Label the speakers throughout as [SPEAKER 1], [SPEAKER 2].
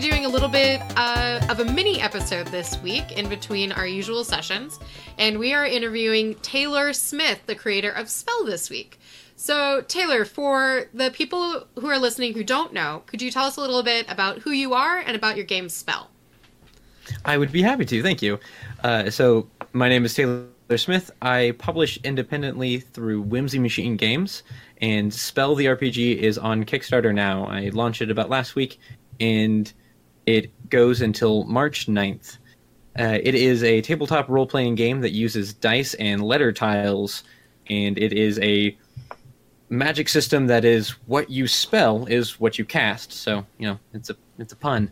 [SPEAKER 1] doing a little bit uh, of a mini episode this week in between our usual sessions, and we are interviewing Taylor Smith, the creator of Spell, this week. So, Taylor, for the people who are listening who don't know, could you tell us a little bit about who you are and about your game Spell?
[SPEAKER 2] I would be happy to. Thank you. Uh, so, my name is Taylor Smith. I publish independently through Whimsy Machine Games, and Spell the RPG is on Kickstarter now. I launched it about last week, and it goes until March 9th. Uh, it is a tabletop role playing game that uses dice and letter tiles, and it is a magic system that is what you spell is what you cast. So, you know, it's a it's a pun.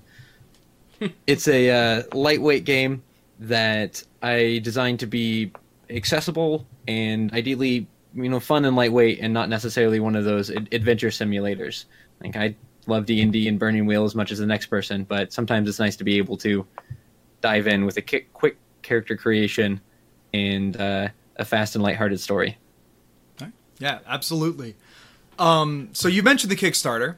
[SPEAKER 2] it's a uh, lightweight game that I designed to be accessible and ideally you know fun and lightweight and not necessarily one of those ad- adventure simulators like i love d&d and burning wheel as much as the next person but sometimes it's nice to be able to dive in with a ki- quick character creation and uh, a fast and lighthearted story
[SPEAKER 3] Yeah, absolutely. Um, so you mentioned the Kickstarter.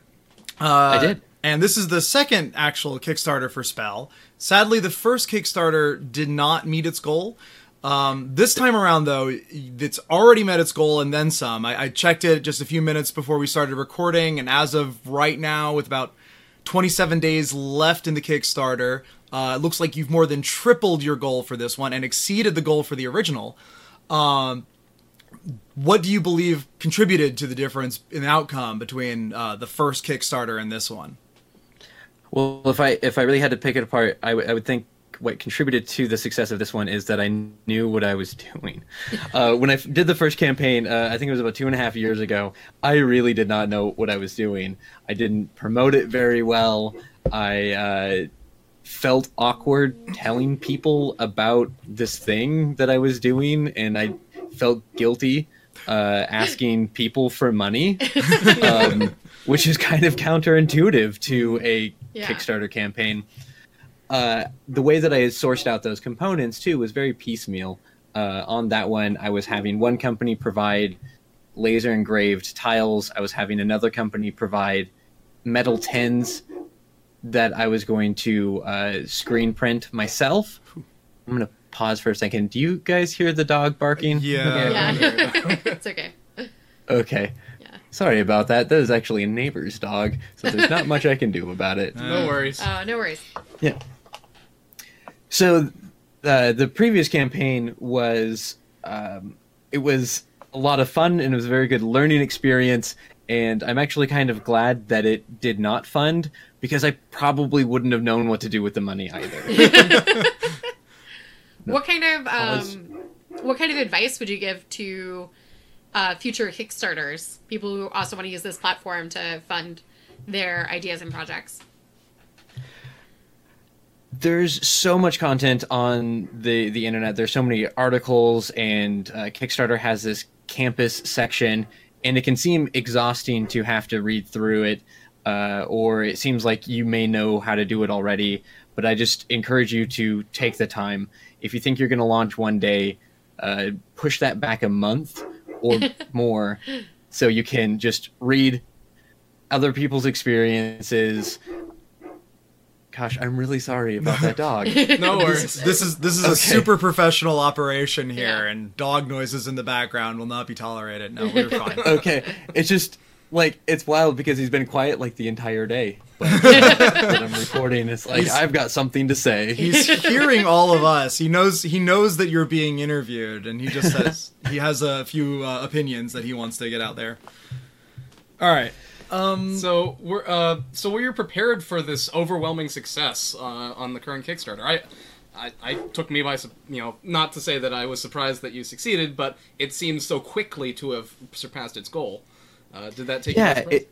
[SPEAKER 3] Uh,
[SPEAKER 2] I did.
[SPEAKER 3] And this is the second actual Kickstarter for Spell. Sadly, the first Kickstarter did not meet its goal. Um, this time around, though, it's already met its goal and then some. I, I checked it just a few minutes before we started recording, and as of right now, with about 27 days left in the Kickstarter, uh, it looks like you've more than tripled your goal for this one and exceeded the goal for the original. Um, what do you believe contributed to the difference in outcome between uh, the first Kickstarter and this one?
[SPEAKER 2] Well, if I if I really had to pick it apart, I, w- I would think what contributed to the success of this one is that I knew what I was doing. Uh, when I f- did the first campaign, uh, I think it was about two and a half years ago. I really did not know what I was doing. I didn't promote it very well. I uh, felt awkward telling people about this thing that I was doing, and I felt guilty uh, asking people for money, um, which is kind of counterintuitive to a
[SPEAKER 1] Yeah.
[SPEAKER 2] Kickstarter campaign. Uh, the way that I had sourced out those components too was very piecemeal. Uh, on that one, I was having one company provide laser engraved tiles. I was having another company provide metal tins that I was going to uh, screen print myself. I'm gonna pause for a second. Do you guys hear the dog barking?
[SPEAKER 1] Yeah. yeah. yeah. it's okay.
[SPEAKER 2] Okay.
[SPEAKER 1] Yeah.
[SPEAKER 2] Sorry about that. That is actually a neighbor's dog, so there's not much I can do about it.
[SPEAKER 4] No worries.
[SPEAKER 1] Oh, no worries.
[SPEAKER 2] Yeah. So, uh, the previous campaign was um, it was a lot of fun and it was a very good learning experience. And I'm actually kind of glad that it did not fund because I probably wouldn't have known what to do with the money either.
[SPEAKER 1] What kind of um, what kind of advice would you give to uh, future Kickstarters, people who also want to use this platform to fund their ideas and projects?
[SPEAKER 2] There's so much content on the the internet. There's so many articles, and uh, Kickstarter has this campus section, and it can seem exhausting to have to read through it, uh, or it seems like you may know how to do it already. But I just encourage you to take the time. If you think you're going to launch one day, uh, push that back a month or more, so you can just read other people's experiences. Gosh, I'm really sorry about that dog.
[SPEAKER 4] No worries.
[SPEAKER 3] This is this is a super professional operation here,
[SPEAKER 1] Yeah.
[SPEAKER 3] and dog noises in the background will not be tolerated. No, we're fine.
[SPEAKER 2] okay, it's just like it's wild because he's been quiet like the entire day. But when I'm recording, it's like
[SPEAKER 3] He's-
[SPEAKER 2] I've got something to say.
[SPEAKER 3] He's hearing all of us. He knows he knows that you're being interviewed, and he just says he has a few uh, opinions that he wants to get out there. All right. Um,
[SPEAKER 4] So we're uh, so we're prepared for this overwhelming success uh, on the current Kickstarter. I, I, I took me by su- you know not to say that I was surprised that you succeeded, but it seems so quickly to have surpassed its goal. Uh, did that take you
[SPEAKER 2] yeah, it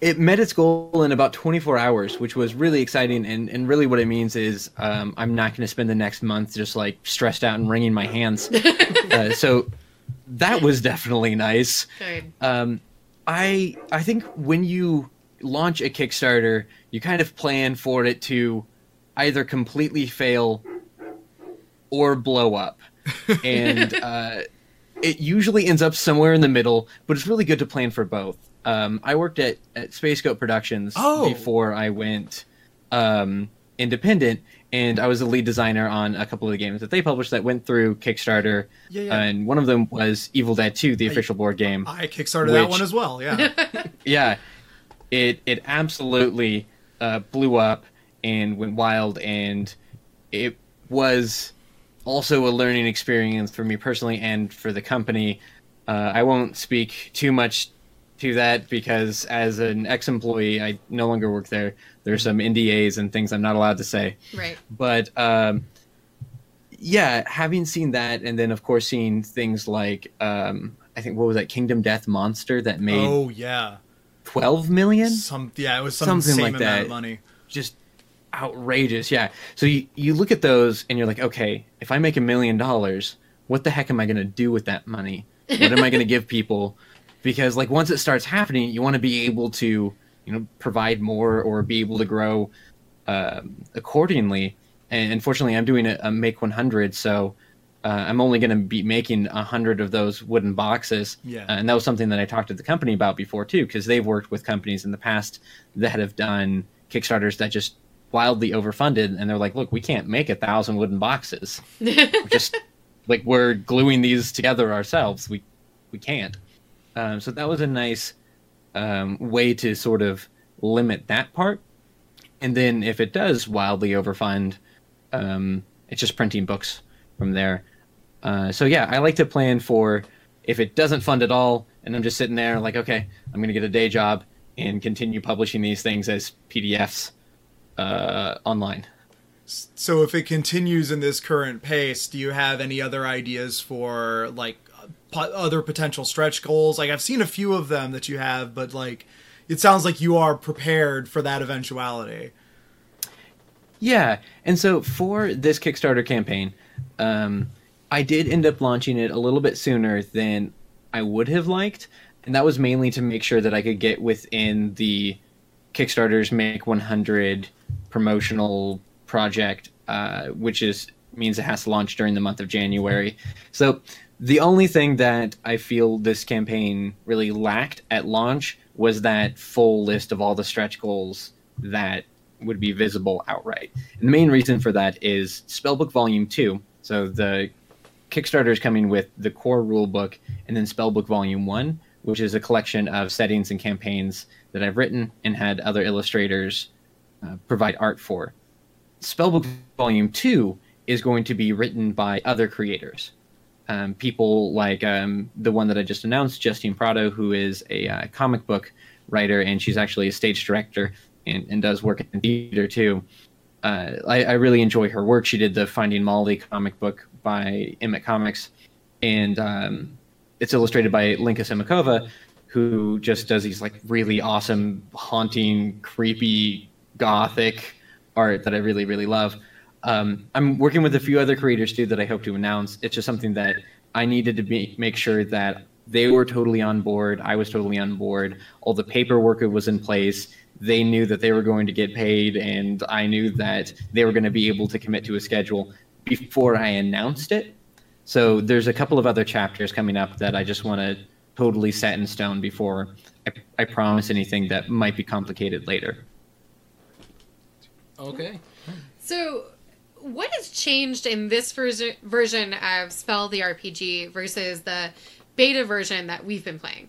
[SPEAKER 2] it met its goal in about 24 hours, which was really exciting. And and really, what it means is um, I'm not going to spend the next month just like stressed out and wringing my hands. uh, so that was definitely nice.
[SPEAKER 1] Good.
[SPEAKER 2] um, I I think when you launch a Kickstarter, you kind of plan for it to either completely fail or blow up, and uh, it usually ends up somewhere in the middle. But it's really good to plan for both. Um, I worked at, at Space Goat Productions
[SPEAKER 3] Oh.
[SPEAKER 2] before I went um, independent, and I was the lead designer on a couple of the games that they published that went through Kickstarter.
[SPEAKER 3] Yeah, yeah.
[SPEAKER 2] And one of them was Evil Dead 2, the official board game.
[SPEAKER 3] I kickstarted that one as well. Yeah.
[SPEAKER 2] yeah, it it absolutely uh, blew up and went wild, and it was also a learning experience for me personally and for the company. Uh, I won't speak too much to that because as an ex-employee, I no longer work there. There's some NDAs and things I'm not allowed to say
[SPEAKER 1] Right.
[SPEAKER 2] but um, yeah, having seen that, and then of course seeing things like um, I think what was that Kingdom Death Monster that made
[SPEAKER 3] oh yeah.
[SPEAKER 2] twelve million,
[SPEAKER 3] Some yeah, it was some
[SPEAKER 2] Something
[SPEAKER 3] insane
[SPEAKER 2] like
[SPEAKER 3] amount
[SPEAKER 2] that.
[SPEAKER 3] of money.
[SPEAKER 2] just outrageous. Yeah, so you you look at those and you're like, okay, if I make a million dollars, what the heck am I going to do with that money? What am I going to give people? Because like once it starts happening, you want to be able to you know provide more or be able to grow um, accordingly. And unfortunately, I'm doing a, a make 100, so uh, I'm only going to be making a hundred of those wooden boxes.
[SPEAKER 3] Yeah.
[SPEAKER 2] Uh, and that was something that I talked to the company about before too, because they've worked with companies in the past that have done Kickstarters that just wildly overfunded, and they're like, "Look, we can't make a thousand wooden boxes. Just like we're gluing these together ourselves. We we can't." Um, so that was a nice um, way to sort of limit that part. And then if it does wildly overfund, um, it's just printing books from there. Uh, so yeah, I like to plan for if it doesn't fund at all, and I'm just sitting there like, okay, I'm going to get a day job and continue publishing these things as PDFs uh, online.
[SPEAKER 3] So if it continues in this current pace, do you have any other ideas for like other potential stretch goals? Like I've seen a few of them that you have, but like it sounds like you are prepared for that eventuality.
[SPEAKER 2] Yeah, and so for this Kickstarter campaign, um, I did end up launching it a little bit sooner than I would have liked, and that was mainly to make sure that I could get within the Kickstarter's Make 100 promotional project, uh, which is means it has to launch during the month of January. So the only thing that I feel this campaign really lacked at launch was that full list of all the stretch goals that would be visible outright. And the main reason for that is Spellbook Volume 2. So the Kickstarter is coming with the core rulebook and then Spellbook Volume 1, which is a collection of settings and campaigns that I've written and had other illustrators uh, provide art for. Spellbook Volume 2 is going to be written by other creators. Um, people like um, the one that I just announced, Justine Prado, who is a uh, comic book writer and she's actually a stage director and, and does work in theater too. Uh, I, I really enjoy her work. She did the Finding Molly comic book by Emet Comics, and um, it's illustrated by Linka Simakova, who just does these like really awesome, haunting, creepy, gothic art that I really, really love. Um, I'm working with a few other creators too that I hope to announce. It's just something that I needed to be, make sure that they were totally on board. I was totally on board. All the paperwork was in place. They knew that they were going to get paid, and I knew that they were going to be able to commit to a schedule before I announced it. So there's a couple of other chapters coming up that I just want to totally set in stone before I, I promise anything that might be complicated later.
[SPEAKER 4] Okay.
[SPEAKER 1] So, what has changed in this version version of Spell the RPG versus the beta version that we've been playing?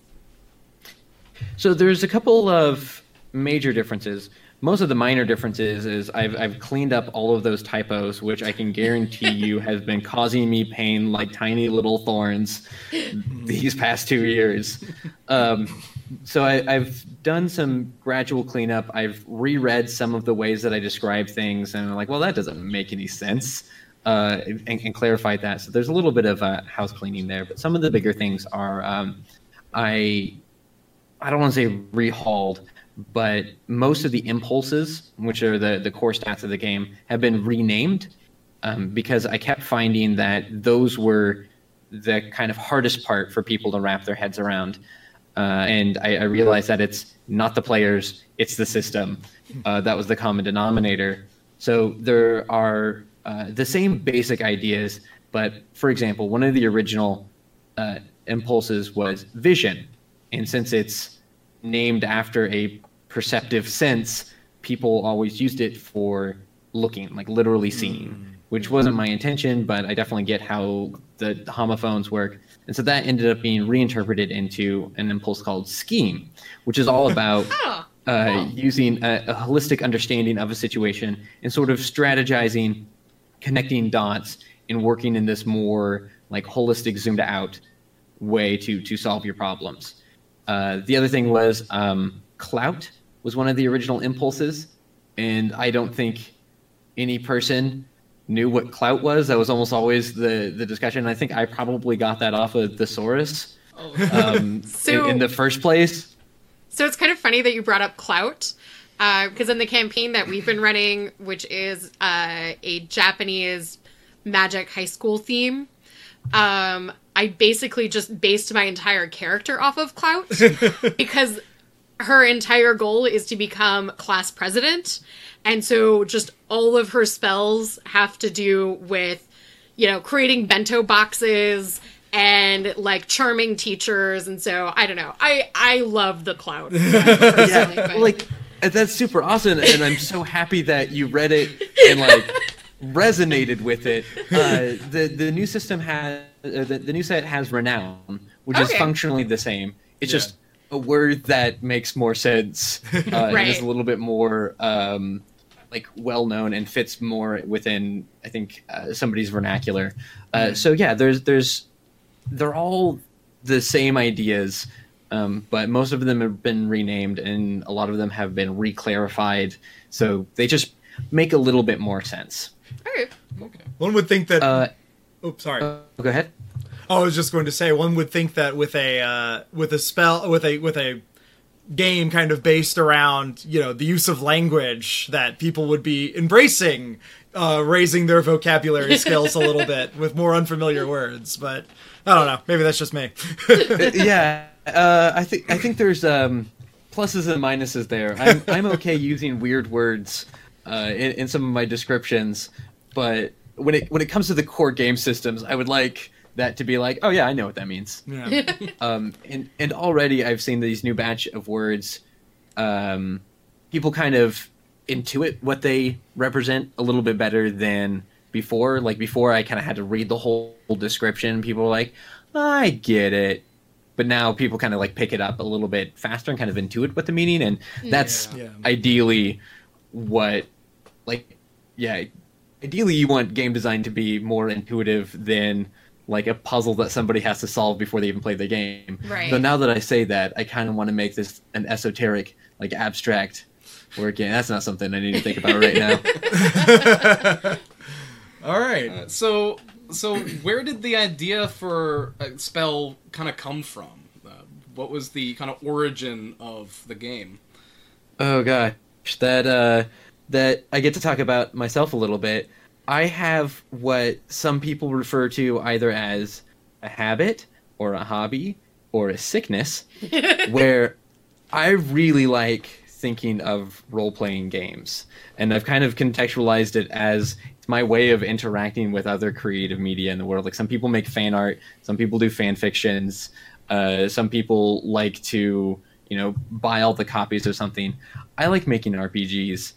[SPEAKER 2] So there's a couple of major differences. Most of the minor differences is I've, I've cleaned up all of those typos, which I can guarantee you has been causing me pain like tiny little thorns these past two years. Um, so I, I've done some gradual cleanup. I've reread some of the ways that I describe things, and I'm like, well, that doesn't make any sense, uh, and, and clarified that. So there's a little bit of uh, house cleaning there, but some of the bigger things are um, I I don't want to say rehauled, but most of the impulses, which are the, the core stats of the game, have been renamed um, because I kept finding that those were the kind of hardest part for people to wrap their heads around. Uh, and I, I realized that it's not the players, it's the system. Uh, that was the common denominator. So there are uh, the same basic ideas, but for example, one of the original uh, impulses was vision. And since it's named after a perceptive sense, people always used it for looking, like literally seeing, which wasn't my intention, but I definitely get how the homophones work. And so that ended up being reinterpreted into an impulse called scheme, which is all about
[SPEAKER 1] Oh,
[SPEAKER 2] uh, using a, a holistic understanding of a situation and sort of strategizing, connecting dots, and working in this more like holistic, zoomed out way to to solve your problems. Uh, the other thing was um, clout was one of the original impulses, and I don't think any person knew what clout was. That was almost always the the discussion. I think I probably got that off of Thesaurus um,
[SPEAKER 1] So-
[SPEAKER 2] in, in the first place.
[SPEAKER 1] So it's kind of funny that you brought up clout, because in the campaign that we've been running, which is uh, a Japanese magic high school theme, um, I basically just based my entire character off of clout because her entire goal is to become class president, and so just all of her spells have to do with, you know, creating bento boxes and like charming teachers. And so i don't know. I i love the clout personally, but-
[SPEAKER 2] like that's super awesome and i'm so happy that you read it and like resonated with it. Uh, the the new system has uh, the, the new set has renown which is functionally the same. It's
[SPEAKER 3] Yeah.
[SPEAKER 2] just a word that makes more sense uh, and is a little bit more um, like well known and fits more within i think uh, somebody's vernacular uh, so yeah there's there's they're all the same ideas, um, but most of them have been renamed, and a lot of them have been reclarified. So they just make a little bit more sense.
[SPEAKER 1] Okay.
[SPEAKER 4] Okay.
[SPEAKER 3] One would think that.
[SPEAKER 2] Uh,
[SPEAKER 3] oops, sorry.
[SPEAKER 2] oh, go ahead.
[SPEAKER 3] I was just going to say one would think that with a uh, with a spell with a with a game kind of based around you know the use of language that people would be embracing uh, raising their vocabulary skills a little bit with more unfamiliar words but I don't know maybe that's just me
[SPEAKER 2] yeah, uh, I think I think there's um, pluses and minuses there. I'm I'm okay using weird words uh, in, in some of my descriptions, but when it when it comes to the core game systems, I would like that to be like, oh yeah, I know what that means.
[SPEAKER 3] yeah.
[SPEAKER 2] um, and and already I've seen these new batch of words. Um, people kind of intuit what they represent a little bit better than before. Like before, I kind of had to read the whole description. People were like, "I get it," but now people kind of like pick it up a little bit faster and kind of intuit what the meaning, and that's
[SPEAKER 3] Yeah.
[SPEAKER 2] ideally what, like, yeah, ideally you want game design to be more intuitive than like a puzzle that somebody has to solve before they even play the game.
[SPEAKER 1] Right.
[SPEAKER 2] So now that I say that, I kind of want to make this an esoteric, like abstract word game. That's not something I need to think about right now.
[SPEAKER 3] all right
[SPEAKER 4] Uh, so, so where did the idea for a spell kind of come from? Uh, what was the kind of origin of the game?
[SPEAKER 2] Oh gosh, that uh, that I get to talk about myself a little bit. I have what some people refer to either as a habit or a hobby or a sickness, where I really like thinking of role playing games, and I've kind of contextualized it as it's my way of interacting with other creative media in the world. Like some people make fan art, some people do fan fictions, uh, some people like to you know buy all the copies or something. I like making RPGs,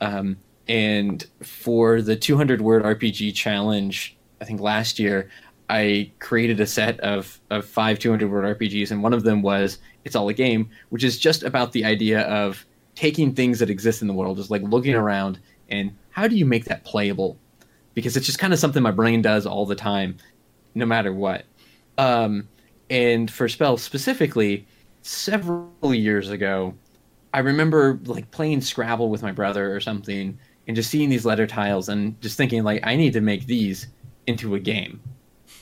[SPEAKER 2] um, and for the 200 word RPG challenge, I think last year. I created a set of, of five 200 word RPGs, and one of them was It's All a Game, which is just about the idea of taking things that exist in the world, just like looking around and how do you make that playable? Because it's just kind of something my brain does all the time, no matter what. Um, and for Spell specifically, several years ago, I remember like playing Scrabble with my brother or something, and just seeing these letter tiles and just thinking like, I need to make these into a game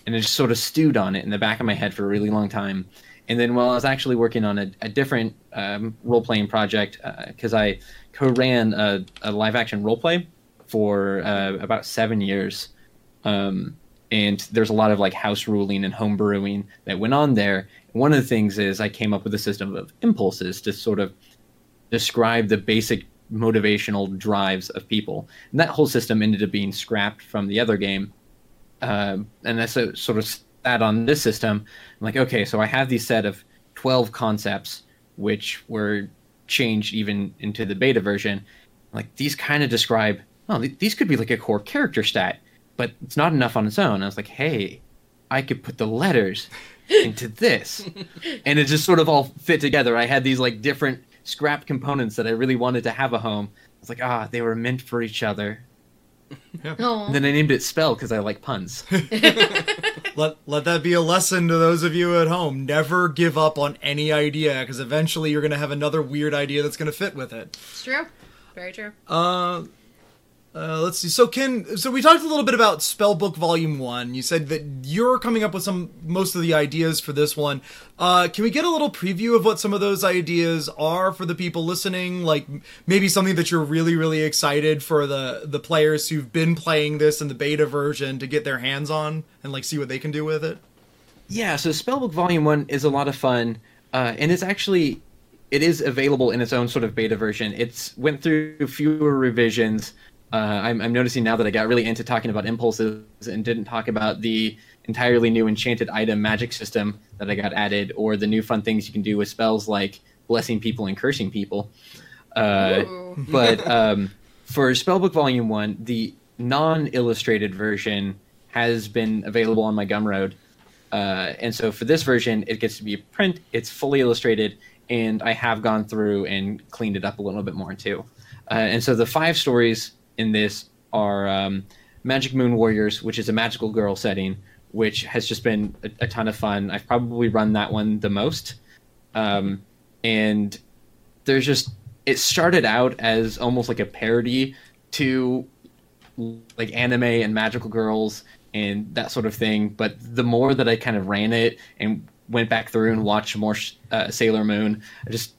[SPEAKER 2] and it just sort of stewed on it in the back of my head for a really long time. And then while I was actually working on a, a different um, role playing project, because I co ran a, a live action role play for uh, about seven years. Um, and there's a lot of like house ruling and home brewing that went on there. One of the things is I came up with a system of impulses to sort of describe the basic motivational drives of people. And that whole system ended up being scrapped from the other game um, and that's a, sort of sat on this system. I'm like, okay, so I have these set of 12 concepts. which were changed even into the beta version. Like these kind of describe, oh, th- these could be like a core character stat, but it's not enough on its own. I was like, hey, I could put the letters into this, and it just sort of all fit together. I had these like different scrap components that I really wanted to have a home. I was like, ah, they were meant for each other. And then I named it Spell because I like puns.
[SPEAKER 3] Let let that be a lesson to those of you at home. Never give up on any idea because eventually you're going to have another weird idea that's going to fit with it.
[SPEAKER 1] It's true. Very true.
[SPEAKER 3] Uh, uh, let's see. So, Ken, so we talked a little bit about Spellbook Volume One. You said that you're coming up with some most of the ideas for this one. Uh, can we get a little preview of what some of those ideas are for the people listening? Like maybe something that you're really, really excited for the the players who've been playing this in the beta version to get their hands on and like see what they can do with it.
[SPEAKER 2] Yeah, so Spellbook Volume One is a lot of fun, uh, and it's actually it is available in its own sort of beta version. It's went through fewer revisions. Uh, I'm, I'm noticing now that I got really into talking about impulses and didn't talk about the entirely new enchanted item magic system that I got added, or the new fun things you can do with spells like blessing people and cursing people. Uh, but um, for Spellbook Volume One, the non-illustrated version has been available on my Gumroad, uh, and so for this version, it gets to be a print. It's fully illustrated, and I have gone through and cleaned it up a little bit more too. Uh, and so the five stories in this are um, Magic Moon Warriors, which is a magical girl setting, which has just been a, a ton of fun. I've probably run that one the most, um, and there's just it started out as almost like a parody to like anime and magical girls and that sort of thing. But the more that I kind of ran it and went back through and watched more uh, Sailor Moon, I just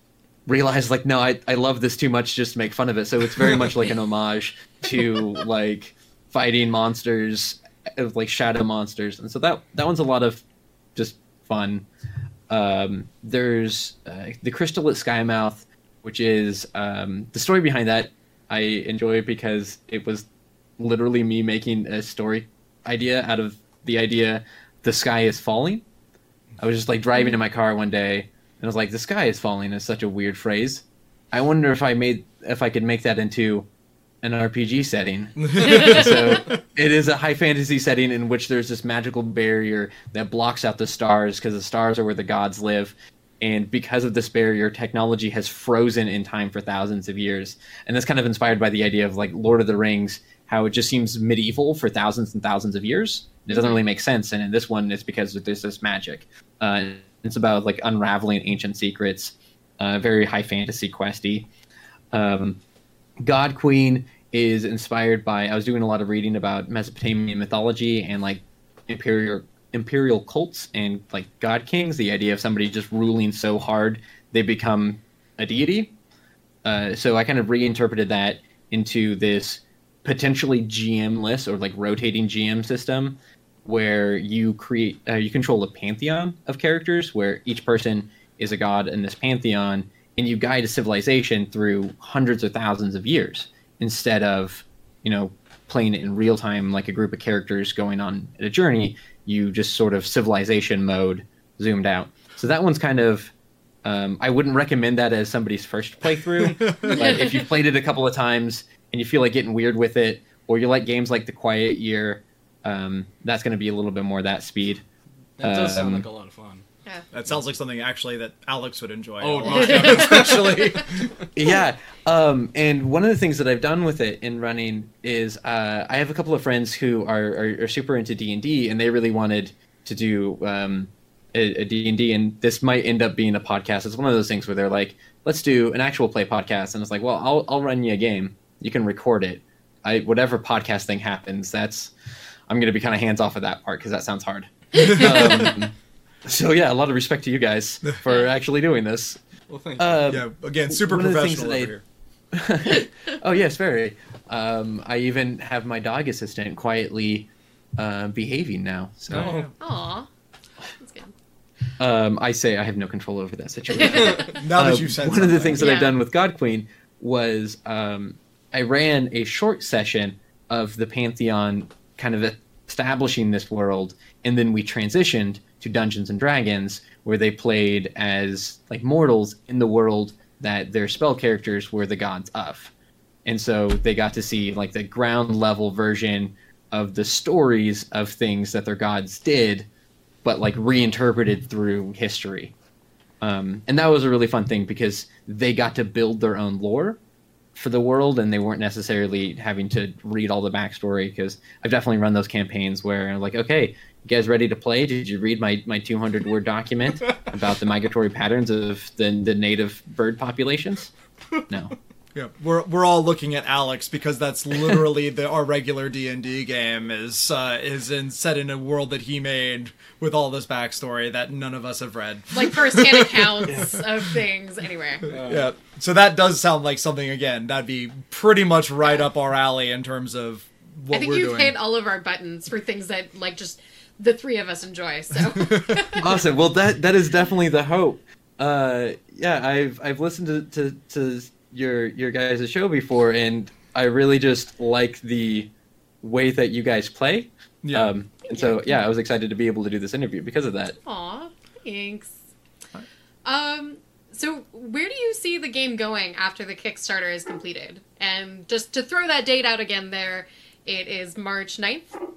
[SPEAKER 2] realized like no, I I love this too much just to make fun of it. So it's very much like an homage to like fighting monsters, like shadow monsters, and so that that one's a lot of just fun. Um, there's uh, the Crystal at Skymouth, which is um, the story behind that. I enjoy because it was literally me making a story idea out of the idea the sky is falling. I was just like driving in my car one day and I was like, the sky is falling is such a weird phrase. I wonder if I made if I could make that into an RPG setting. so it is a high fantasy setting in which there's this magical barrier that blocks out the stars because the stars are where the gods live. And because of this barrier, technology has frozen in time for thousands of years. And that's kind of inspired by the idea of like Lord of the Rings, how it just seems medieval for thousands and thousands of years. It doesn't really make sense. And in this one, it's because there's this magic. Uh, it's about like unraveling ancient secrets, uh, very high fantasy questy. Um, God Queen is inspired by. I was doing a lot of reading about Mesopotamian mythology and like imperial imperial cults and like god kings. The idea of somebody just ruling so hard they become a deity. Uh, so I kind of reinterpreted that into this potentially GM-less or like rotating GM system where you create uh, you control a pantheon of characters where each person is a god in this pantheon and you guide a civilization through hundreds or thousands of years instead of you know playing it in real time like a group of characters going on a journey. You just sort of civilization mode zoomed out. So that one's kind of um, i wouldn't recommend that as somebody's first playthrough but if you've played it a couple of times and you feel like getting weird with it or you like games like the quiet year um, that's going to be a little bit more that speed
[SPEAKER 4] That does sound
[SPEAKER 2] Um,
[SPEAKER 4] like a lot of fun.
[SPEAKER 1] Yeah.
[SPEAKER 3] That sounds like something actually that Alex would enjoy.
[SPEAKER 4] Oh,
[SPEAKER 3] a lot, especially.
[SPEAKER 2] yeah um, and one of the things that i've done with it in running is uh, i have a couple of friends who are, are, are super into d&d and they really wanted to do um, a, a d&d and this might end up being a podcast it's one of those things where they're like let's do an actual play podcast and it's like well i'll, I'll run you a game you can record it I, whatever podcast thing happens that's i'm going to be kind of hands off of that part because that sounds hard um, so yeah a lot of respect to you guys for actually doing this
[SPEAKER 4] Well, thank you.
[SPEAKER 2] um,
[SPEAKER 3] yeah, again, super
[SPEAKER 2] one of the things
[SPEAKER 3] professional over
[SPEAKER 2] that I-
[SPEAKER 3] here.
[SPEAKER 2] oh yes, very. Um, I even have my dog assistant quietly uh, behaving now. So
[SPEAKER 4] Oh.
[SPEAKER 1] Aw. That's good.
[SPEAKER 2] um, I say I have no control over that situation.
[SPEAKER 3] Now that
[SPEAKER 2] Uh,
[SPEAKER 3] you've said
[SPEAKER 2] one of the things that I've done with God Queen was um, I ran a short session of the Pantheon, kind of establishing this world, and then we transitioned to Dungeons and Dragons, where they played as like mortals in the world that their spell characters were the gods of. And so they got to see like the ground level version of the stories of things that their gods did, but like reinterpreted through history. Um, and that was a really fun thing because they got to build their own lore for the world and they weren't necessarily having to read all the backstory because I've definitely run those campaigns where I'm like, okay, you guys ready to play? Did you read my, my 200 word document about the migratory patterns of the, the native bird populations? No.
[SPEAKER 3] Yeah, we're we're all looking at Alex because that's literally the our regular D and D game is uh, is in set in a world that he made with all this backstory that none of us have read.
[SPEAKER 1] Like firsthand accounts of things. Anyway.
[SPEAKER 3] Yeah, so that does sound like something again that'd be pretty much right up our alley in terms of what we're doing.
[SPEAKER 1] I think
[SPEAKER 3] we're
[SPEAKER 1] you've
[SPEAKER 3] doing.
[SPEAKER 1] hit all of our buttons for things that like just the three of us enjoy. So
[SPEAKER 2] awesome. Well, that that is definitely the hope. Uh, yeah, I've I've listened to, to, to your your guys' show before, and I really just like the way that you guys play.
[SPEAKER 3] Yeah.
[SPEAKER 2] Um, and so yeah, I was excited to be able to do this interview because of that.
[SPEAKER 1] Aw, thanks. Um, so where do you see the game going after the Kickstarter is completed? And just to throw that date out again there, it is March 9th.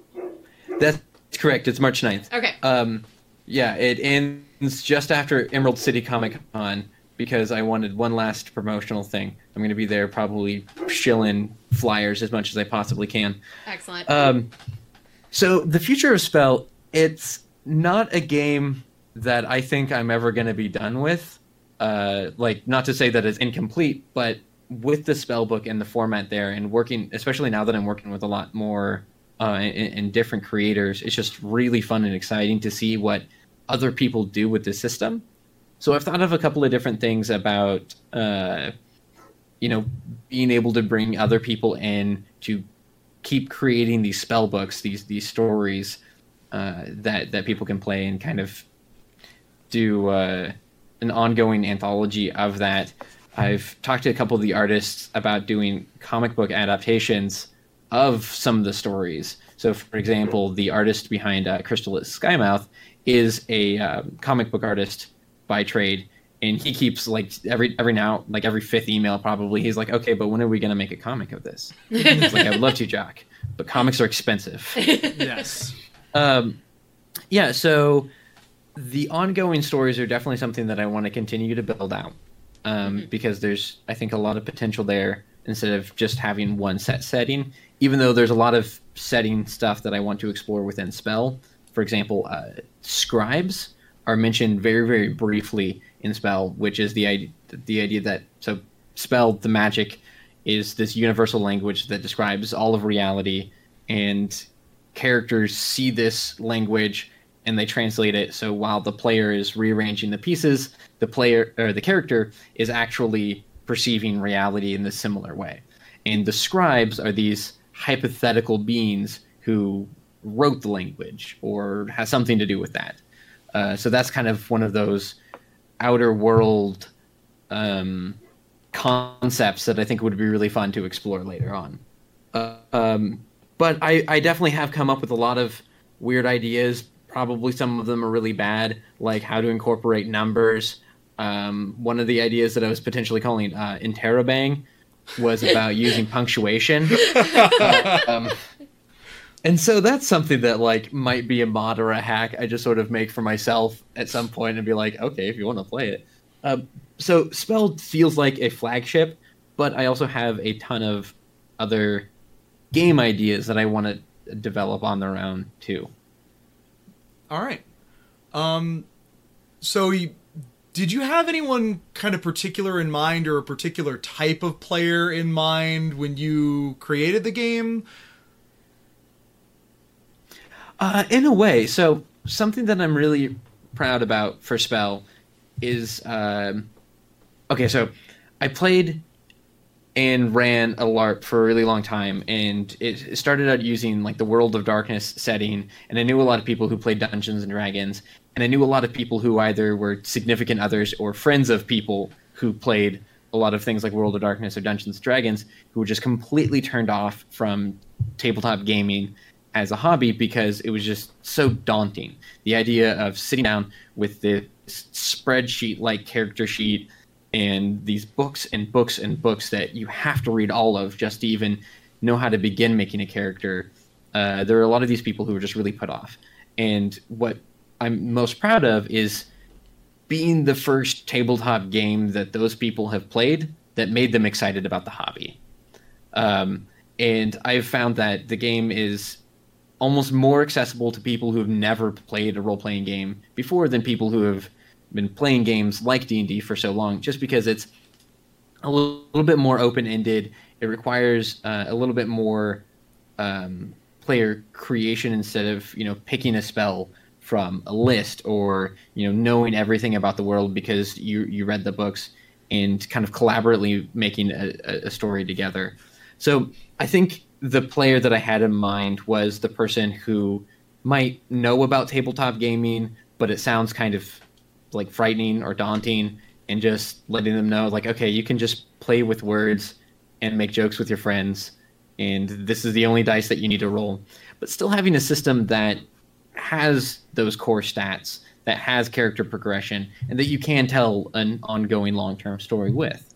[SPEAKER 2] That's correct. It's March 9th.
[SPEAKER 1] Okay.
[SPEAKER 2] Um, yeah, it ends just after Emerald City Comic Con because I wanted one last promotional thing. I'm going to be there probably shilling flyers as much as I possibly can.
[SPEAKER 1] Excellent.
[SPEAKER 2] Um, so the future of Spell, it's not a game that I think I'm ever going to be done with. Uh, like, not to say that it's incomplete, but with the spell book and the format there, and working, especially now that I'm working with a lot more uh, and, and different creators, it's just really fun and exciting to see what other people do with the system. So I've thought of a couple of different things about, uh, you know, being able to bring other people in to keep creating these spell books, these these stories uh, that that people can play and kind of do uh, an ongoing anthology of that. I've talked to a couple of the artists about doing comic book adaptations of some of the stories. So, for example, the artist behind uh, Crystal Skymouth is a uh, comic book artist by trade, and he keeps like every every now like every fifth email probably he's like, okay, but when are we gonna make a comic of this? It's like I would love to, Jack, but comics are expensive.
[SPEAKER 3] yes.
[SPEAKER 2] Um, yeah, so the ongoing stories are definitely something that I want to continue to build out um, because there's, I think, a lot of potential there instead of just having one set setting. Even though there's a lot of setting stuff that I want to explore within Spell. For example, uh, scribes are mentioned very, very briefly in Spell, which is the the idea that so Spell, the magic, is this universal language that describes all of reality, and characters see this language and they translate it. So while the player is rearranging the pieces, the player or the character is actually perceiving reality in this similar way. And the scribes are these hypothetical beings who wrote the language or has something to do with that. Uh, so that's kind of one of those outer world um, concepts that I think would be really fun to explore later on. Uh, um, but I, I definitely have come up with a lot of weird ideas. Probably some of them are really bad, like how to incorporate numbers. Um, one of the ideas that I was potentially calling uh, interrobang was about using punctuation. Uh, um, and so that's something that like might be a mod or a hack I just sort of make for myself at some point and be like, okay, if you want to play it. Um, so Spell feels like a flagship, but I also have a ton of other game ideas that I want to develop on their own too.
[SPEAKER 3] All right. Um, so you, did you have anyone kind of particular in mind or a particular type of player in mind when you created the game?
[SPEAKER 2] Uh, in a way, so something that I'm really proud about for Spell is um, okay. So I played and ran a LARP for a really long time, and it started out using like the World of Darkness setting, and I knew a lot of people who played Dungeons and Dragons, and I knew a lot of people who either were significant others or friends of people who played a lot of things like World of Darkness or Dungeons and Dragons, who were just completely turned off from tabletop gaming as a hobby because it was just so daunting. The idea of sitting down with this spreadsheet like character sheet and these books and books and books that you have to read all of just to even know how to begin making a character. Uh, there are a lot of these people who are just really put off. And what I'm most proud of is being the first tabletop game that those people have played that made them excited about the hobby. Um, and I've found that the game is almost more accessible to people who have never played a role-playing game before than people who have been playing games like D&D for so long just because it's a little, bit more open-ended. It requires uh, a little bit more um, player creation instead of you know picking a spell from a list or you know knowing everything about the world because you you read the books and kind of collaboratively making a, a story together. So i think the player that I had in mind was the person who might know about tabletop gaming, but it sounds kind of like frightening or daunting, and just letting them know, like, okay, you can just play with words and make jokes with your friends, and this is the only dice that you need to roll. But still having a system that has those core stats, that has character progression, and that you can tell an ongoing long term story with.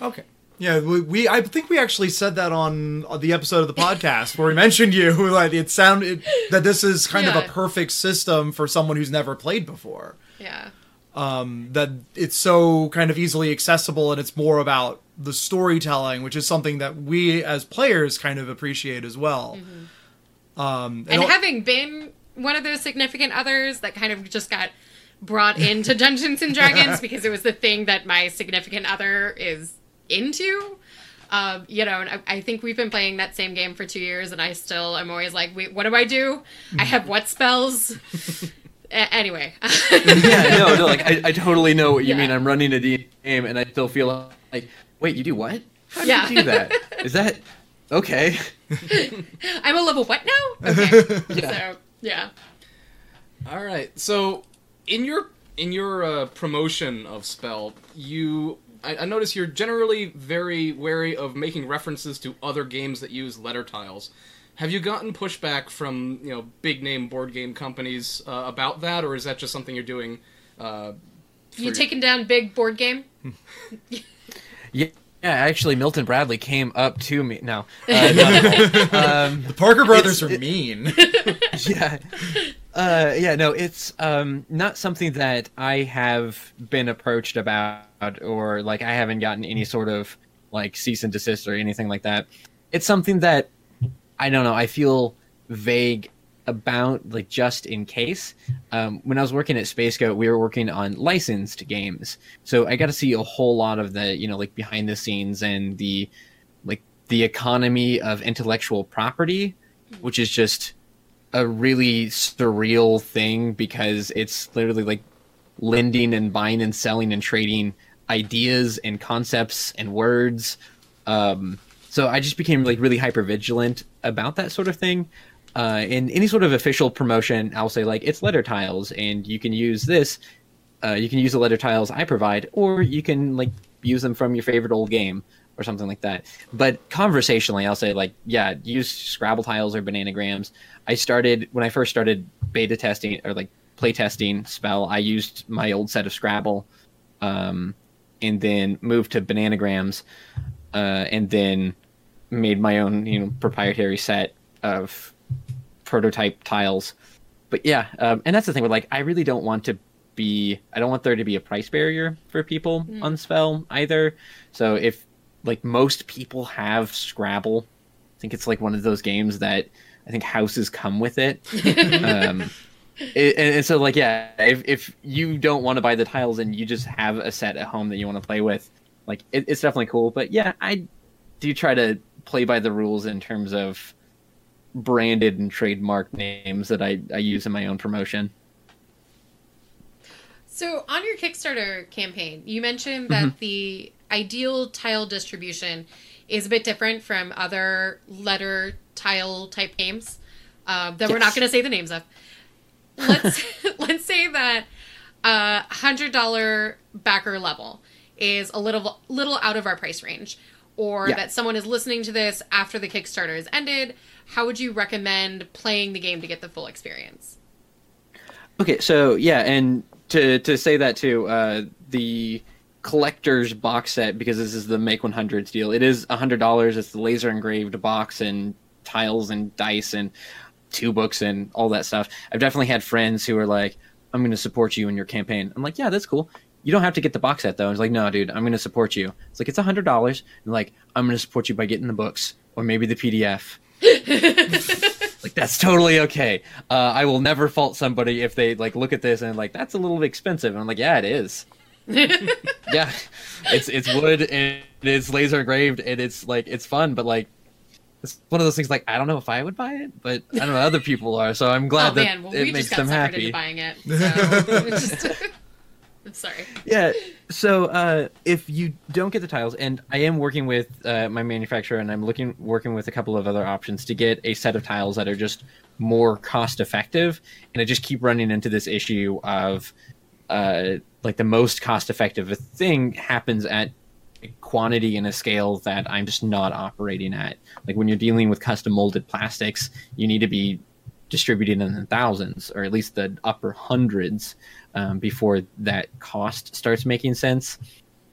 [SPEAKER 3] Okay. Yeah, we, we, I think we actually said that on, the episode of the podcast where we mentioned you like it sounded that this is kind
[SPEAKER 1] Yeah.
[SPEAKER 3] of a perfect system for someone who's never played before.
[SPEAKER 1] Yeah.
[SPEAKER 3] Um, that it's so kind of easily accessible and it's more about the storytelling, which is something that we as players kind of appreciate as well. Um,
[SPEAKER 1] And
[SPEAKER 3] al-
[SPEAKER 1] having been one of those significant others that kind of just got brought into Dungeons and Dragons because it was the thing that my significant other is into. Um, you know, and I, I think we've been playing that same game for two years, and I still am always like, wait, what do I do? I have what spells? A- anyway,
[SPEAKER 2] yeah, no, no, like I, I totally know what you
[SPEAKER 1] Yeah.
[SPEAKER 2] mean. I'm running a D game and I still feel like, wait, you do what? How do
[SPEAKER 1] Yeah.
[SPEAKER 2] you do that? Is that okay?
[SPEAKER 1] I'm a level what now? Okay,
[SPEAKER 2] Yeah.
[SPEAKER 1] so yeah,
[SPEAKER 4] All right. So, in your in your uh, promotion of spell, you I, I notice you're generally very wary of making references to other games that use letter tiles. Have you gotten pushback from you know big name board game companies uh, about that, or is that just something you're doing? Uh,
[SPEAKER 1] you
[SPEAKER 4] for-
[SPEAKER 1] taking down big board game?
[SPEAKER 2] Yeah, yeah. Actually, Milton Bradley came up to me. No, uh, no. um,
[SPEAKER 3] the Parker brothers are mean.
[SPEAKER 2] yeah, uh, yeah. No, it's um, not something that I have been approached about, or like I haven't gotten any sort of like cease and desist or anything like that. It's something that I don't know. I feel vague about, like just in case. Um, when I was working at Space Goat, we were working on licensed games, so I got to see a whole lot of the, you know, like behind the scenes and the, like the economy of intellectual property, which is just a really surreal thing because it's literally like lending and buying and selling and trading ideas and concepts and words. Um, so I just became like really hyper vigilant about that sort of thing. Uh, in any sort of official promotion, I'll say like it's letter tiles, and you can use this. Uh, you can use the letter tiles I provide, or you can like use them from your favorite old game or something like that. But conversationally, I'll say like, yeah, use Scrabble tiles or bananagrams. I started when I first started beta testing or like play testing spell. I used my old set of Scrabble, um, and then moved to bananagrams, uh, and then made my own you know proprietary set of prototype tiles. But yeah, um, and that's the thing with like I really don't want to be I don't want there to be a price barrier for people on spell either. So if like most people have Scrabble, I think it's like one of those games that I think houses come with it. um, it, and, and so like yeah, if if you don't want to buy the tiles and you just have a set at home that you want to play with, like it, it's definitely cool. But yeah, I do try to play by the rules in terms of branded and trademark names that I, I use in my own promotion.
[SPEAKER 1] So, on your Kickstarter campaign, you mentioned that the ideal tile distribution is a bit different from other letter tile type games uh, that we're not going to say the names of. Let's let's say that a hundred dollar backer level is a little little out of our price range. or
[SPEAKER 2] Yeah.
[SPEAKER 1] that someone is listening to this after the Kickstarter has ended, how would you recommend playing the game to get the full experience?
[SPEAKER 2] Okay, so yeah, and to to say that too, uh, the collector's box set because this is the Make 100s deal. It is hundred dollars. It's the laser engraved box and tiles and dice and two books and all that stuff. I've definitely had friends who are like, "I'm going to support you in your campaign." I'm like, "Yeah, that's cool." You don't have to get the box set though. It's like, no, dude, I'm going to support you. It's like it's hundred dollars, and like I'm going to support you by getting the books or maybe the PDF. like that's totally okay. Uh, I will never fault somebody if they like look at this and like that's a little expensive. And I'm like, yeah, it is. yeah, it's it's wood and it's laser engraved and it's like it's fun, but like it's one of those things like I don't know if I would buy it, but I don't know other people are. So I'm glad
[SPEAKER 1] oh
[SPEAKER 2] that
[SPEAKER 1] man, well
[SPEAKER 2] it
[SPEAKER 1] we
[SPEAKER 2] makes
[SPEAKER 1] just got
[SPEAKER 2] them happy.
[SPEAKER 1] buying it. So just- sorry.
[SPEAKER 2] yeah so uh, if you don't get the tiles and i am working with uh, my manufacturer and i'm looking working with a couple of other options to get a set of tiles that are just more cost effective and i just keep running into this issue of uh, like the most cost effective thing happens at a quantity and a scale that i'm just not operating at like when you're dealing with custom molded plastics you need to be distributed in the thousands or at least the upper hundreds um, before that cost starts making sense.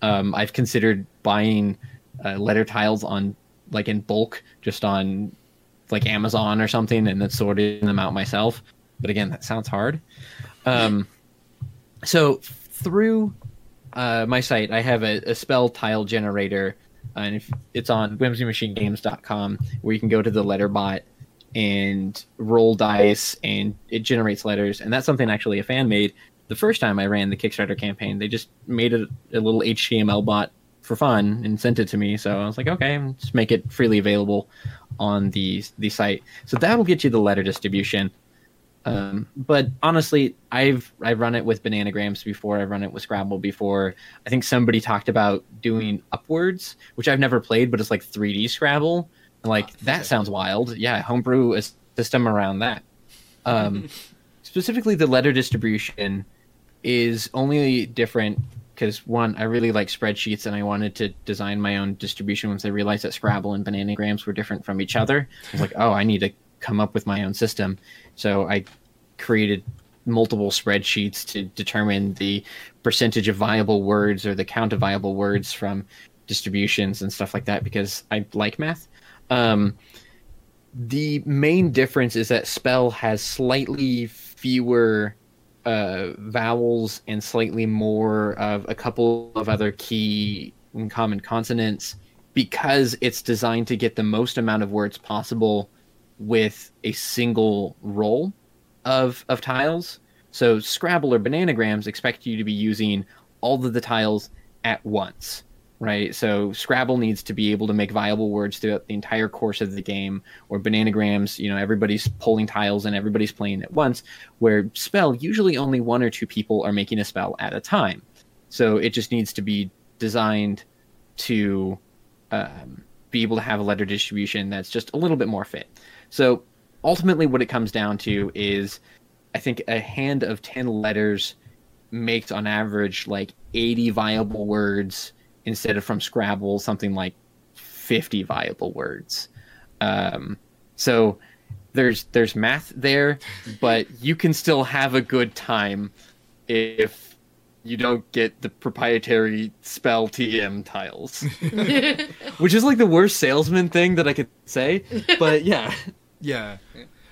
[SPEAKER 2] Um, I've considered buying uh, letter tiles on like in bulk, just on like Amazon or something, and then sorting them out myself. But again, that sounds hard. Um, so through uh, my site, I have a, a spell tile generator, and if it's on whimsymachinegames.com, where you can go to the letter bot and roll dice, and it generates letters. And that's something actually a fan made the first time I ran the Kickstarter campaign. They just made a, a little HTML bot for fun and sent it to me. So I was like, okay, just make it freely available on the the site. So that'll get you the letter distribution. Um, but honestly, I've I've run it with Bananagrams before. I've run it with Scrabble before. I think somebody talked about doing Upwards, which I've never played, but it's like 3D Scrabble. And like that sounds wild. Yeah, homebrew a system around that. Um, specifically, the letter distribution is only different because one, I really like spreadsheets and I wanted to design my own distribution once I realized that Scrabble and Bananagrams were different from each other. I was like, oh, I need to come up with my own system. So I created multiple spreadsheets to determine the percentage of viable words or the count of viable words from distributions and stuff like that because I like math. Um, the main difference is that spell has slightly fewer uh, vowels and slightly more of a couple of other key and common consonants because it's designed to get the most amount of words possible with a single roll of of tiles. So Scrabble or Bananagrams expect you to be using all of the tiles at once, right? So Scrabble needs to be able to make viable words throughout the entire course of the game, or Bananagrams, you know, everybody's pulling tiles and everybody's playing at once. Where Spell, usually only one or two people are making a spell at a time. So it just needs to be designed to um, be able to have a letter distribution that's just a little bit more fit. So ultimately, what it comes down to is, I think a hand of ten letters makes on average like eighty viable words instead of from Scrabble something like fifty viable words. Um, so there's there's math there, but you can still have a good time if you don't get the proprietary spell TM tiles, which is like the worst salesman thing that I could say. But yeah,
[SPEAKER 3] Yeah.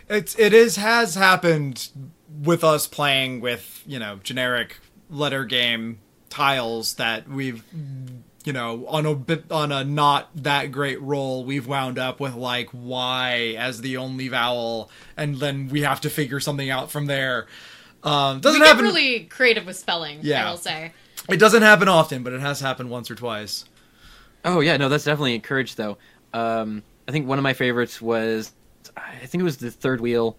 [SPEAKER 3] It's it is has happened with us playing with, you know, generic letter game tiles that we've you know, on a bit on a not that great roll, we've wound up with like Y as the only vowel, and then we have to figure something out from there. Um, doesn't
[SPEAKER 1] get
[SPEAKER 3] happen.
[SPEAKER 1] really creative with spelling,
[SPEAKER 3] Yeah.
[SPEAKER 1] I will say.
[SPEAKER 3] It doesn't happen often, but it has happened once or twice.
[SPEAKER 2] Oh yeah, no, that's definitely encouraged though. Um, I think one of my favorites was, I think it was the Third Wheel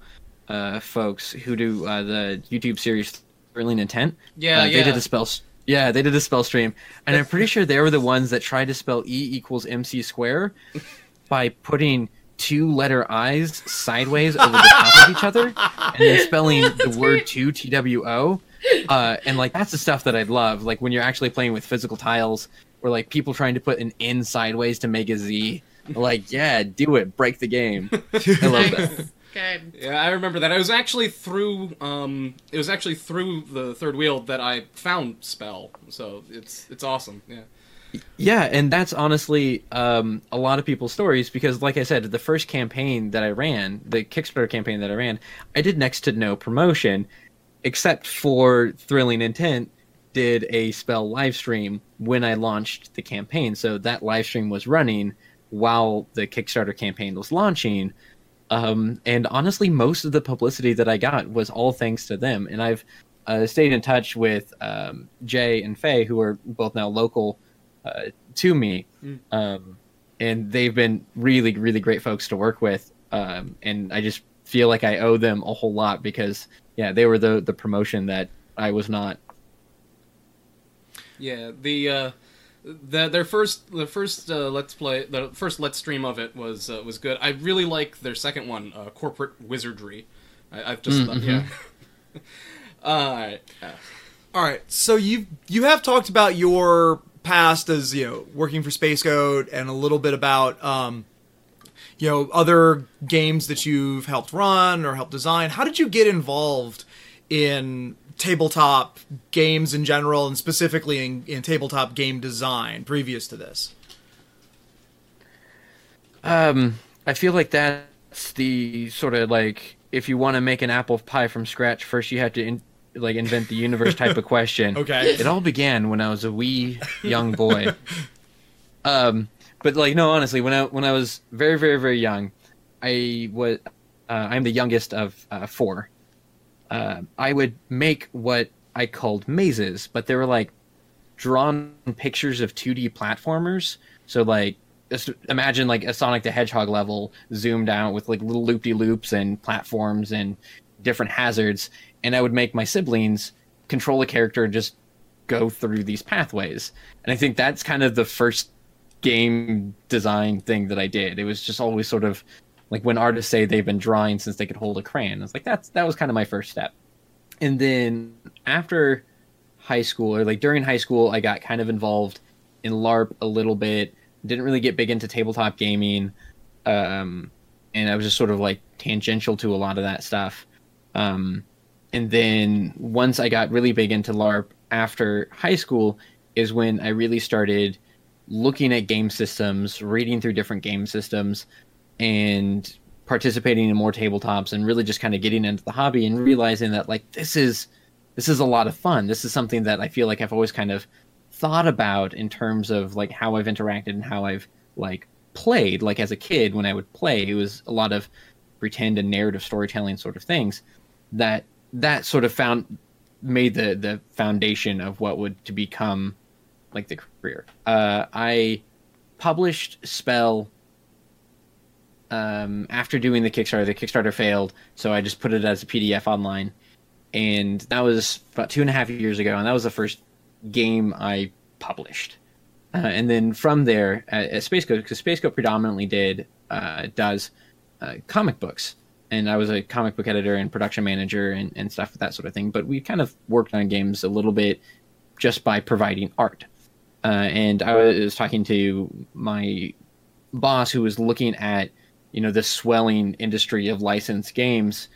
[SPEAKER 2] uh, folks who do uh, the YouTube series Thrilling Intent.
[SPEAKER 4] Yeah,
[SPEAKER 2] uh,
[SPEAKER 4] yeah.
[SPEAKER 2] They did a spell. Yeah, they did a spell stream, and I'm pretty sure they were the ones that tried to spell E equals MC square by putting two letter I's sideways over the top of each other, and then spelling the word two T W O. Uh, and like that's the stuff that I love. Like when you're actually playing with physical tiles or like people trying to put an N sideways to make a Z. Like, yeah, do it, break the game. I love that.
[SPEAKER 1] Nice. Good.
[SPEAKER 4] Yeah, I remember that. I was actually through. Um, it was actually through the third wheel that I found spell. So it's it's awesome. Yeah.
[SPEAKER 2] Yeah, and that's honestly um, a lot of people's stories because, like I said, the first campaign that I ran, the Kickstarter campaign that I ran, I did next to no promotion, except for Thrilling Intent did a spell live stream when I launched the campaign. So that live stream was running while the Kickstarter campaign was launching. Um, and honestly, most of the publicity that I got was all thanks to them. And I've uh, stayed in touch with um, Jay and Faye, who are both now local uh, to me, um, and they've been really, really great folks to work with. Um, and I just feel like I owe them a whole lot because, yeah, they were the the promotion that I was not.
[SPEAKER 4] Yeah, the uh, the their first the first uh, let's play the first let's stream of it was uh, was good. I really like their second one, uh, corporate wizardry. I, I've just
[SPEAKER 2] Mm,
[SPEAKER 4] yeah. All right. Uh,
[SPEAKER 3] All right, so you you have talked about your past as you know working for Space Goat and a little bit about um, you know other games that you've helped run or helped design. How did you get involved in tabletop games in general and specifically in, in tabletop game design previous to this?
[SPEAKER 2] Um, I feel like that's the sort of like if you want to make an apple pie from scratch, first you have to in, like invent the universe type of question.
[SPEAKER 3] Okay.
[SPEAKER 2] It all began when I was a wee young boy. um, but like no, honestly, when I when I was very very very young, I was uh, I'm the youngest of uh, four. Uh, I would make what I called mazes, but they were like drawn pictures of 2D platformers. So like imagine like a Sonic the Hedgehog level zoomed out with like little loopy loops and platforms and different hazards, and I would make my siblings control a character and just go through these pathways. And I think that's kind of the first game design thing that I did. It was just always sort of like when artists say they've been drawing since they could hold a crayon. It's like that's that was kind of my first step. And then after high school or like during high school, I got kind of involved in LARP a little bit. Didn't really get big into tabletop gaming. Um, and I was just sort of like tangential to a lot of that stuff. Um, and then once I got really big into LARP after high school is when I really started looking at game systems, reading through different game systems, and participating in more tabletops and really just kind of getting into the hobby and realizing that like this is this is a lot of fun. This is something that I feel like I've always kind of thought about in terms of like how I've interacted and how I've like played. Like as a kid when I would play, it was a lot of pretend and narrative storytelling sort of things that that sort of found made the the foundation of what would to become like the career. Uh, I published Spell um, after doing the Kickstarter. The Kickstarter failed, so I just put it as a PDF online, and that was about two and a half years ago, and that was the first game I published. Uh, and then from there, at, at Space Goat, because Space Goat predominantly did uh, does uh, comic books, and I was a comic book editor and production manager and, and stuff that sort of thing. But we kind of worked on games a little bit just by providing art. Uh, and I was talking to my boss who was looking at you know this swelling industry of licensed games,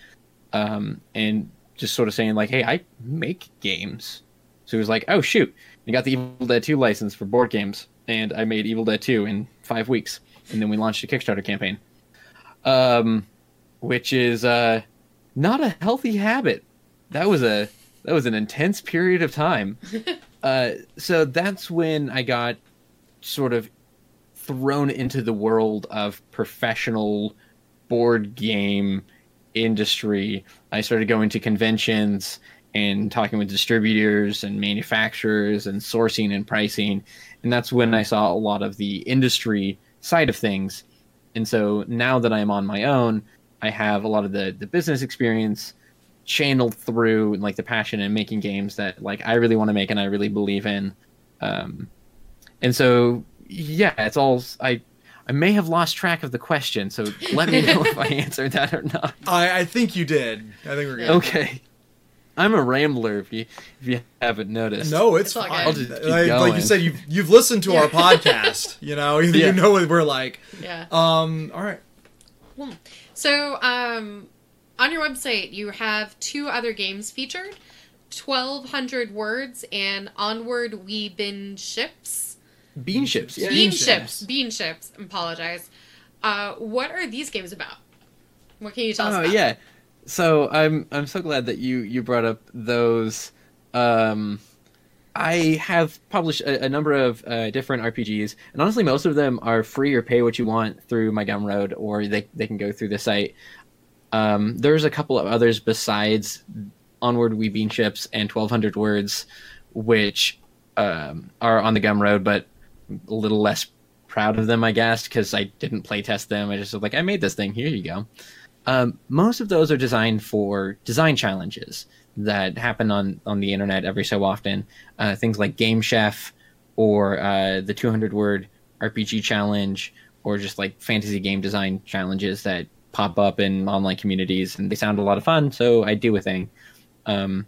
[SPEAKER 2] um, and just sort of saying like, "Hey, I make games." So he was like, "Oh shoot!" I got the Evil Dead 2 license for board games, and I made Evil Dead 2 in five weeks, and then we launched a Kickstarter campaign, um, which is uh, not a healthy habit. That was a that was an intense period of time. uh, so that's when I got sort of thrown into the world of professional board game industry. I started going to conventions and talking with distributors and manufacturers and sourcing and pricing. And that's when I saw a lot of the industry side of things. And so now that I'm on my own, I have a lot of the, the business experience channeled through like the passion in making games that like I really want to make and I really believe in. Um, and so yeah, it's all I I may have lost track of the question, so let me know if I answered that or not.
[SPEAKER 3] I, I think you did. I think we're good.
[SPEAKER 2] Okay. I'm a rambler. If you if you haven't noticed.
[SPEAKER 3] No, it's,
[SPEAKER 1] It's
[SPEAKER 3] fine.
[SPEAKER 1] I'll
[SPEAKER 2] just keep
[SPEAKER 3] like, like you said, you've you've listened to our podcast. You know, you
[SPEAKER 2] Yeah.
[SPEAKER 3] know what we're like.
[SPEAKER 1] Yeah.
[SPEAKER 3] Um. All right.
[SPEAKER 1] So, um, on your website, you have two other games featured 1200 Words and Onward We Bean Ships.
[SPEAKER 2] Bean ships. Yeah.
[SPEAKER 1] Bean
[SPEAKER 3] ships.
[SPEAKER 1] Ships. Bean Ships. Apologize. Uh, what are these games about? What can you tell us
[SPEAKER 2] Oh
[SPEAKER 1] about?
[SPEAKER 2] yeah. So I'm I'm so glad that you you brought up those. Um, I have published a, a number of uh, different RPGs, and honestly, most of them are free or pay what you want through my Gumroad, or they they can go through the site. Um, there's a couple of others besides Onward We Bean Ships and 1200 Words, which um, are on the Gumroad, but a little less proud of them, I guess, because I didn't play test them. I just was like, I made this thing. Here you go. Um, most of those are designed for design challenges that happen on, on the internet every so often. Uh, things like Game Chef or uh, the 200 word RPG challenge or just like fantasy game design challenges that pop up in online communities and they sound a lot of fun. So I do a thing. Um,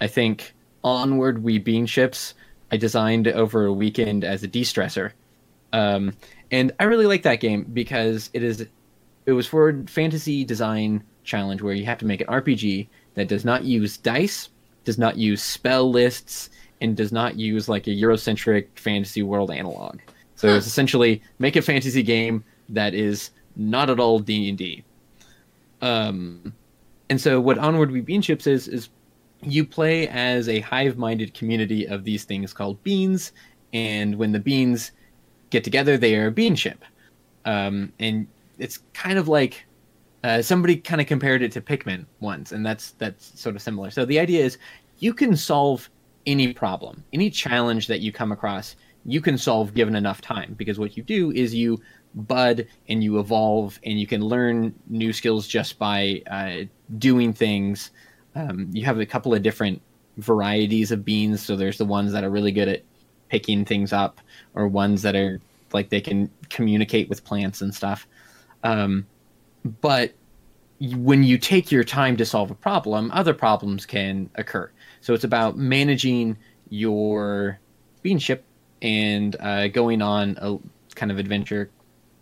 [SPEAKER 2] I think Onward We Bean Ships I designed over a weekend as a de-stressor. Um, and I really like that game because it is it was for a fantasy design challenge where you have to make an RPG that does not use dice, does not use spell lists, and does not use like a Eurocentric fantasy world analog. So it's essentially make a fantasy game that is not at all D and D. Um, and so what Onward We Bean Ships is is you play as a hive-minded community of these things called beans, and when the beans get together, they are a bean ship. Um, and it's kind of like uh, somebody kind of compared it to Pikmin once, and that's that's sort of similar. So the idea is you can solve any problem, any challenge that you come across, you can solve given enough time. Because what you do is you bud and you evolve, and you can learn new skills just by uh, doing things. Um, you have a couple of different varieties of beans. So there's the ones that are really good at picking things up, or ones that are like they can communicate with plants and stuff. Um, but when you take your time to solve a problem, other problems can occur. So it's about managing your bean ship and uh, going on a kind of adventure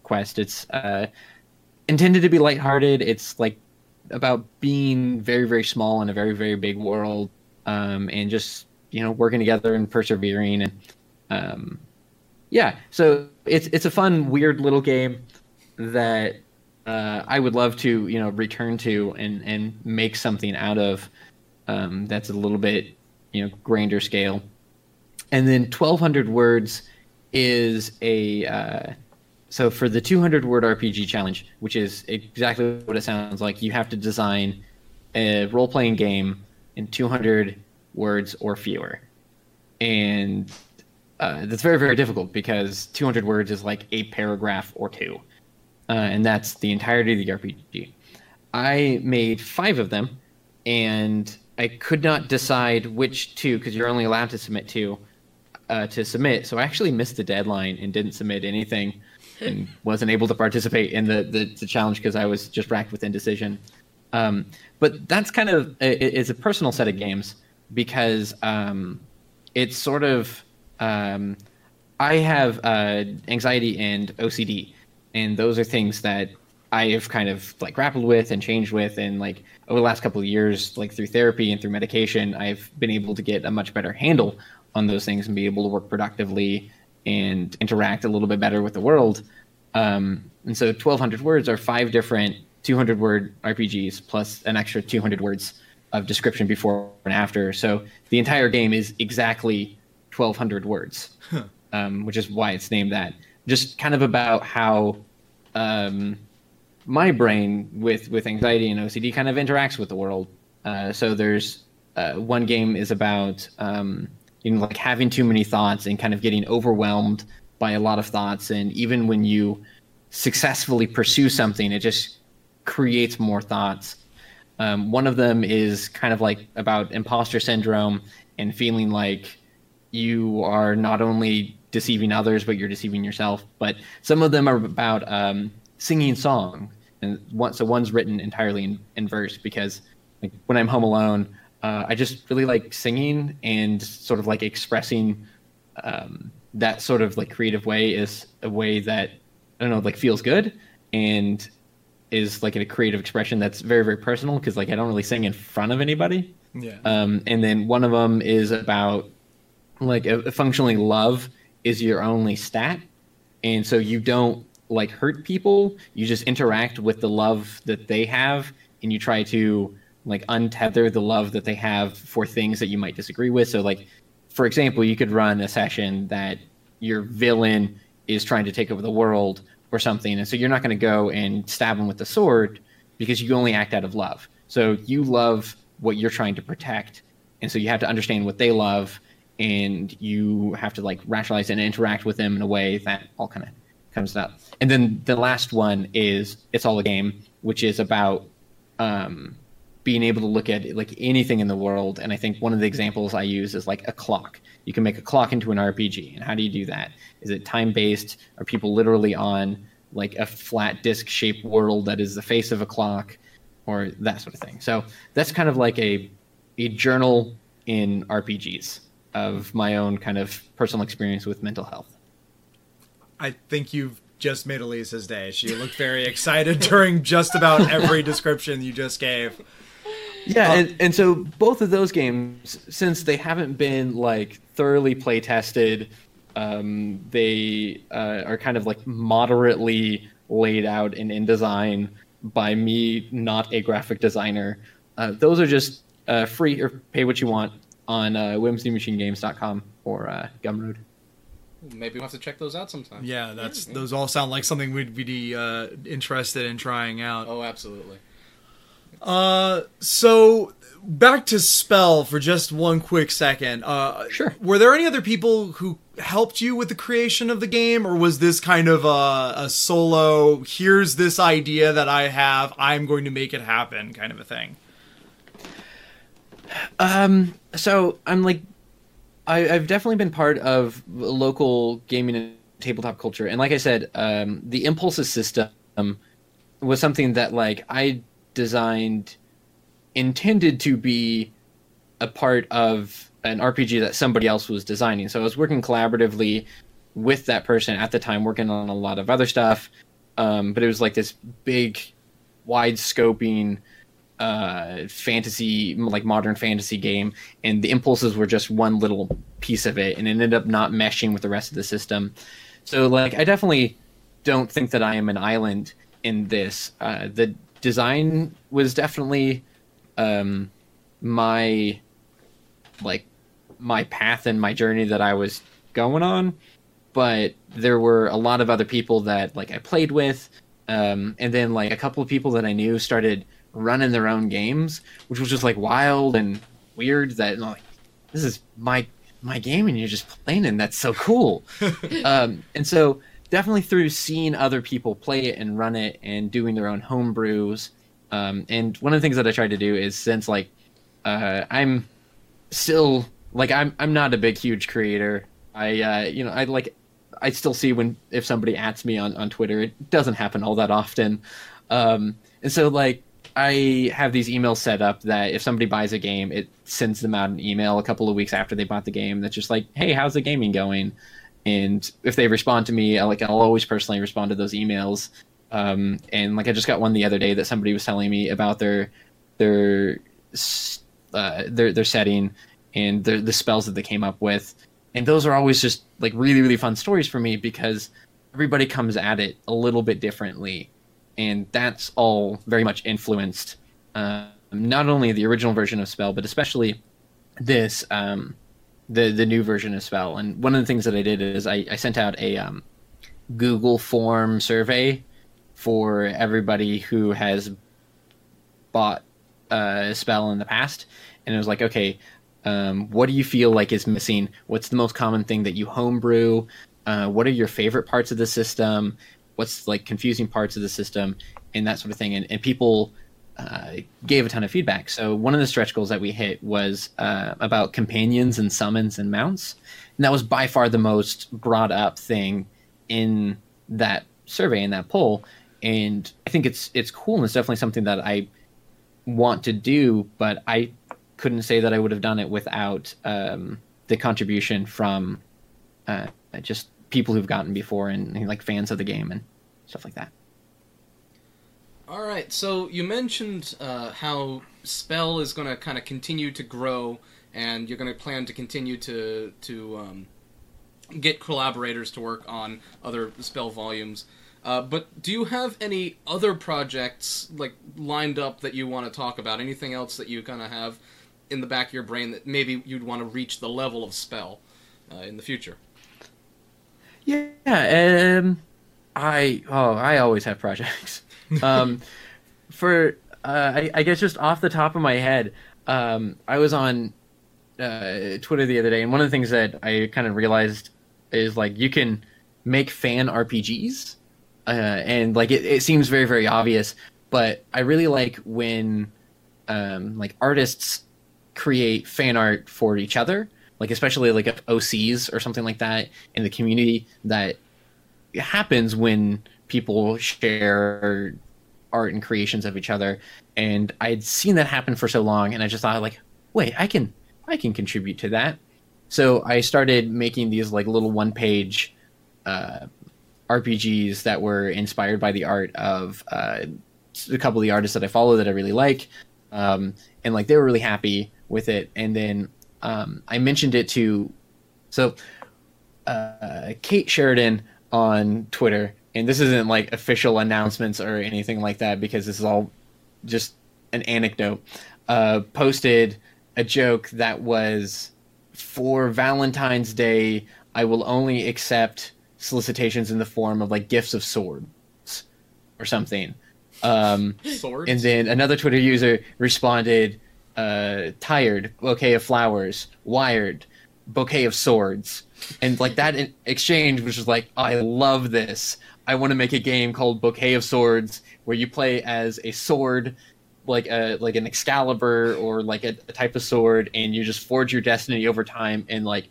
[SPEAKER 2] quest. It's uh, intended to be lighthearted. It's like about being very, very small in a very, very big world, um, and just you know working together and persevering and um, yeah. So it's it's a fun, weird little game that uh, I would love to you know return to and and make something out of um, that's a little bit you know grander scale. And then 1200 words is a uh, so for the 200 word RPG challenge, which is exactly what it sounds like, you have to design a role playing game in 200 words or fewer, and uh, that's very very difficult because 200 words is like a paragraph or two uh, and that's the entirety of the RPG. I made five of them, and I could not decide which two because you're only allowed to submit two uh, to submit. So I actually missed the deadline and didn't submit anything, and wasn't able to participate in the the, the challenge because I was just racked with indecision. Um, but that's kind of it, it's a personal set of games because um, it's sort of um, I have uh, anxiety and OCD, and those are things that I have kind of like grappled with and changed with, and like over the last couple of years, like through therapy and through medication, I've been able to get a much better handle on those things and be able to work productively and interact a little bit better with the world. Um, and so 1200 words are five different 200 word RPGs plus an extra 200 words of description before and after. So the entire game is exactly 1200 words, um, which is why it's named that. Just kind of about how um, my brain with with anxiety and OCD kind of interacts with the world. Uh, so there's uh, one game is about um, you know like having too many thoughts and kind of getting overwhelmed by a lot of thoughts, and even when you successfully pursue something, it just creates more thoughts. Um, one of them is kind of like about imposter syndrome and feeling like you are not only deceiving others, but you're deceiving yourself. But some of them are about um, singing song, and one, so one's written entirely in, in verse because like when I'm home alone, uh, I just really like singing and sort of like expressing um, that sort of like creative way is a way that I don't know like feels good and is like a creative expression that's very very personal because like I don't really sing in front of anybody.
[SPEAKER 3] Yeah.
[SPEAKER 2] Um, and then one of them is about like uh, functionally love is your only stat, and so you don't like hurt people. You just interact with the love that they have, and you try to like untether the love that they have for things that you might disagree with. So like, for example, you could run a session that your villain is trying to take over the world or something, and so you're not going to go and stab him with the sword because you only act out of love. So you love what you're trying to protect, and so you have to understand what they love, and you have to like rationalize and interact with them in a way that all kind of comes up. And then the last one is it's all a game, which is about um, being able to look at like anything in the world. And I think one of the examples I use is like a clock. You can make a clock into an RPG. And how do you do that? Is it time based? Are people literally on like a flat disc shaped world that is the face of a clock or that sort of thing? So that's kind of like a, a journal in RPGs of my own kind of personal experience with mental health.
[SPEAKER 3] I think you've just made Elisa's day. She looked very excited during just about every description you just gave.
[SPEAKER 2] Yeah, and, and so both of those games, since they haven't been like thoroughly play tested, um, they uh, are kind of like moderately laid out and in design by me, not a graphic designer. Uh, those are just uh, free or pay what you want on uh, whimsymachinegames.com or uh, Gumroad.
[SPEAKER 4] Maybe we'll have to check those out sometime.
[SPEAKER 3] Yeah, that's those all sound like something we'd be uh, interested in trying out.
[SPEAKER 4] Oh, absolutely.
[SPEAKER 3] Uh, so back to spell for just one quick second. Uh,
[SPEAKER 2] Sure.
[SPEAKER 3] Were there any other people who helped you with the creation of the game, or was this kind of a, a solo? Here's this idea that I have. I'm going to make it happen, kind of a thing.
[SPEAKER 2] Um, so I'm like, I, I've definitely been part of local gaming and tabletop culture, and like I said, um, the impulses system was something that like I designed, intended to be a part of an RPG that somebody else was designing. So I was working collaboratively with that person at the time, working on a lot of other stuff. Um, but it was like this big, wide scoping uh fantasy like modern fantasy game and the impulses were just one little piece of it and it ended up not meshing with the rest of the system so like i definitely don't think that i am an island in this uh the design was definitely um my like my path and my journey that i was going on but there were a lot of other people that like i played with um and then like a couple of people that i knew started running their own games, which was just like wild and weird. That like this is my my game and you're just playing and that's so cool. um, and so definitely through seeing other people play it and run it and doing their own home brews. Um, and one of the things that I try to do is since like uh, I'm still like I'm I'm not a big huge creator. I uh, you know I like I still see when if somebody ats me on on Twitter. It doesn't happen all that often. Um, and so like I have these emails set up that if somebody buys a game, it sends them out an email a couple of weeks after they bought the game that's just like, "Hey, how's the gaming going?" And if they respond to me, I, like I'll always personally respond to those emails. Um, and like I just got one the other day that somebody was telling me about their their uh, their their setting and the the spells that they came up with, and those are always just like really really fun stories for me because everybody comes at it a little bit differently and that's all very much influenced uh, not only the original version of Spell, but especially this um, the the new version of Spell. And one of the things that I did is I, I sent out a um, Google form survey for everybody who has bought uh, Spell in the past, and it was like, okay, um, what do you feel like is missing? What's the most common thing that you homebrew? Uh, what are your favorite parts of the system? what's like confusing parts of the system and that sort of thing and, and people uh, gave a ton of feedback. So one of the stretch goals that we hit was uh, about companions and summons and mounts. And that was by far the most brought up thing in that survey in that poll. And i think it's it's cool and it's definitely something that i want to do but i couldn't say that I would have done it without um, the contribution from uh, just people who've gotten before and, and like fans of the game and stuff like that.
[SPEAKER 4] All right, so you mentioned uh, how Spell is going to kind of continue to grow, and you're going to plan to continue to to um, get collaborators to work on other Spell volumes. Uh, but do you have any other projects like lined up that you want to talk about? Anything else that you kind of have in the back of your brain that maybe you'd want to reach the level of Spell uh, in the future?
[SPEAKER 2] Yeah, um, I oh I always have projects. Um, for uh, I, I guess just off the top of my head, um, I was on uh, Twitter the other day, and one of the things that I kind of realized is like you can make fan RPGs, uh, and like it, it seems very very obvious, but I really like when um, like artists create fan art for each other like especially like OCs or something like that in the community that happens when people share art and creations of each other. And I'd seen that happen for so long and I just thought like wait I can I can contribute to that. So I started making these like little one page uh, RPGs that were inspired by the art of uh, a couple of the artists that I follow that I really like um, and like they were really happy with it. And then um, I mentioned it to so uh, Kate Sheridan on Twitter, and this isn't like official announcements or anything like that because this is all just an anecdote. Uh, posted a joke that was for Valentine's Day. I will only accept solicitations in the form of like gifts of swords or something. Um,
[SPEAKER 4] Swords.
[SPEAKER 2] and then another Twitter user responded, uh, tired, bouquet of flowers, wired, bouquet of swords. And like that exchange was just like, I love this. I want to make a game called Bouquet of Swords where you play as a sword, like a like an Excalibur or like a, a type of sword, and you just forge your destiny over time. And like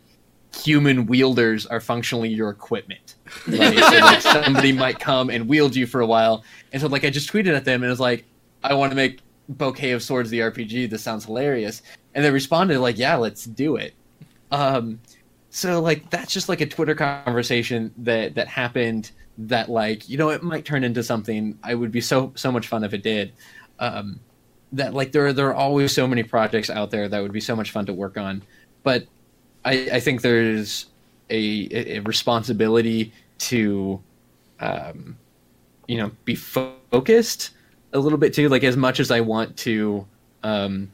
[SPEAKER 2] human wielders are functionally your equipment. Right? so like somebody might come and wield you for a while. And so like I just tweeted at them and it was like, I want to make Bouquet of Swords the RPG. This sounds hilarious. And they responded like, yeah, let's do it. Um, so like that's just like a Twitter conversation that that happened that like you know it might turn into something. I would be so so much fun if it did. Um, that like there there are always so many projects out there that would be so much fun to work on, but I, I think there's a, a responsibility to um, you know be fo- focused a little bit too. Like as much as I want to um,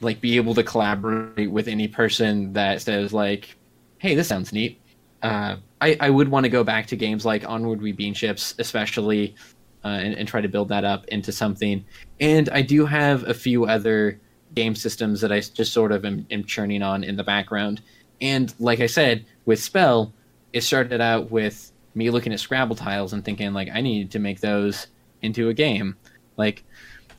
[SPEAKER 2] like be able to collaborate with any person that says like, "Hey, this sounds neat." Uh, I, I would want to go back to games like Onward We Bean Ships, especially, uh, and, and try to build that up into something. And I do have a few other game systems that I just sort of am, am churning on in the background. And like I said, with Spell, it started out with me looking at Scrabble tiles and thinking like I need to make those into a game. Like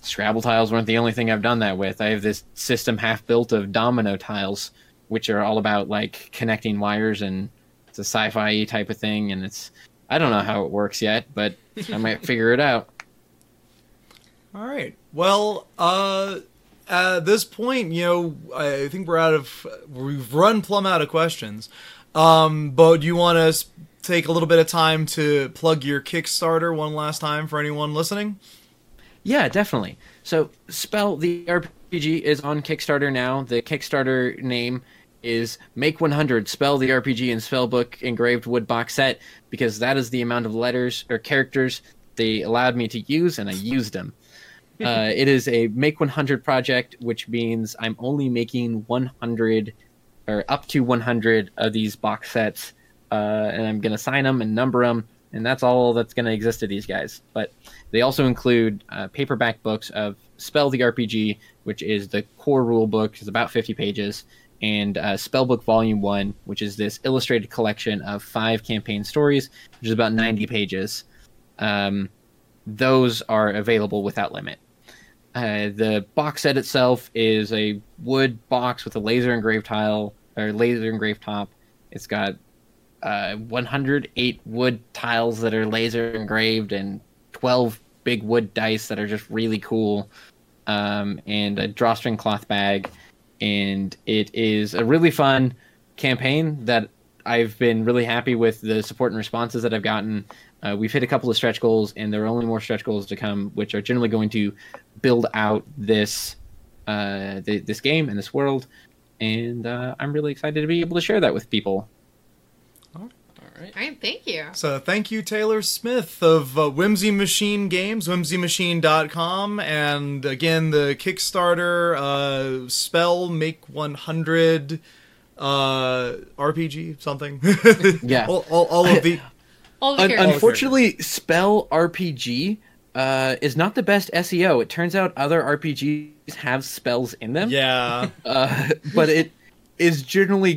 [SPEAKER 2] Scrabble tiles weren't the only thing I've done that with. I have this system half built of domino tiles, which are all about like connecting wires and it's a sci-fi type of thing. And it's I don't know how it works yet, but I might figure it out.
[SPEAKER 3] All right. Well, uh, at this point, you know, I think we're out of we've run plumb out of questions. Um, but do you want to take a little bit of time to plug your Kickstarter one last time for anyone listening?
[SPEAKER 2] Yeah, definitely. So, Spell the RPG is on Kickstarter now. The Kickstarter name is Make 100 Spell the RPG and Spellbook engraved wood box set because that is the amount of letters or characters they allowed me to use, and I used them. uh, it is a Make 100 project, which means I'm only making 100 or up to 100 of these box sets, uh, and I'm going to sign them and number them, and that's all that's going to exist to these guys. But they also include uh, paperback books of Spell the RPG, which is the core rule book, is about 50 pages, and uh, Spellbook Volume 1, which is this illustrated collection of five campaign stories, which is about 90 pages. Um, those are available without limit. Uh, the box set itself is a wood box with a laser engraved tile or laser engraved top. It's got uh, 108 wood tiles that are laser engraved and 12 big wood dice that are just really cool, um, and a drawstring cloth bag. And it is a really fun campaign that I've been really happy with the support and responses that I've gotten. Uh, we've hit a couple of stretch goals, and there are only more stretch goals to come, which are generally going to build out this uh, th- this game and this world. And uh, I'm really excited to be able to share that with people.
[SPEAKER 4] All right.
[SPEAKER 1] All right, thank you.
[SPEAKER 3] So thank you, Taylor Smith of uh, Whimsy Machine Games, whimsymachine.com, and again the Kickstarter uh, Spell Make 100 uh, RPG something.
[SPEAKER 2] Yeah.
[SPEAKER 3] all, all, all of the
[SPEAKER 1] All the
[SPEAKER 2] Un-
[SPEAKER 1] characters.
[SPEAKER 2] unfortunately, Spell RPG uh, is not the best SEO. It turns out other RPGs have spells in them.
[SPEAKER 3] yeah.
[SPEAKER 2] Uh, but it is generally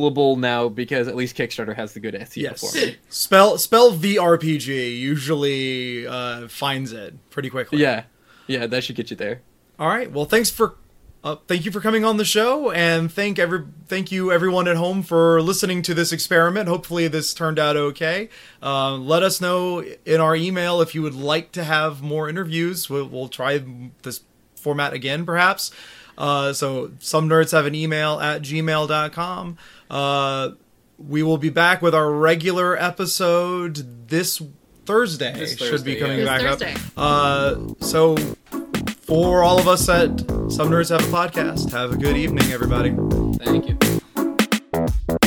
[SPEAKER 2] Googleable now because at least Kickstarter has the good SEO
[SPEAKER 3] Yes.
[SPEAKER 2] for it.
[SPEAKER 3] Spell spell VRPG usually uh, finds it pretty quickly.
[SPEAKER 2] Yeah, yeah, that should get you there.
[SPEAKER 3] All right. Well, thanks for uh, thank you for coming on the show, and thank every thank you everyone at home for listening to this experiment. Hopefully, this turned out okay. Uh, let us know in our email if you would like to have more interviews. We'll, we'll try this format again, perhaps. Uh, so some nerds have an email at gmail.com. Uh, we will be back with our regular episode this Thursday.
[SPEAKER 4] This
[SPEAKER 3] Should be coming
[SPEAKER 4] yeah.
[SPEAKER 3] Back
[SPEAKER 1] Thursday.
[SPEAKER 3] up. Uh, so for all of us at Some Nerds Have a Podcast, have a good evening, everybody.
[SPEAKER 4] Thank you.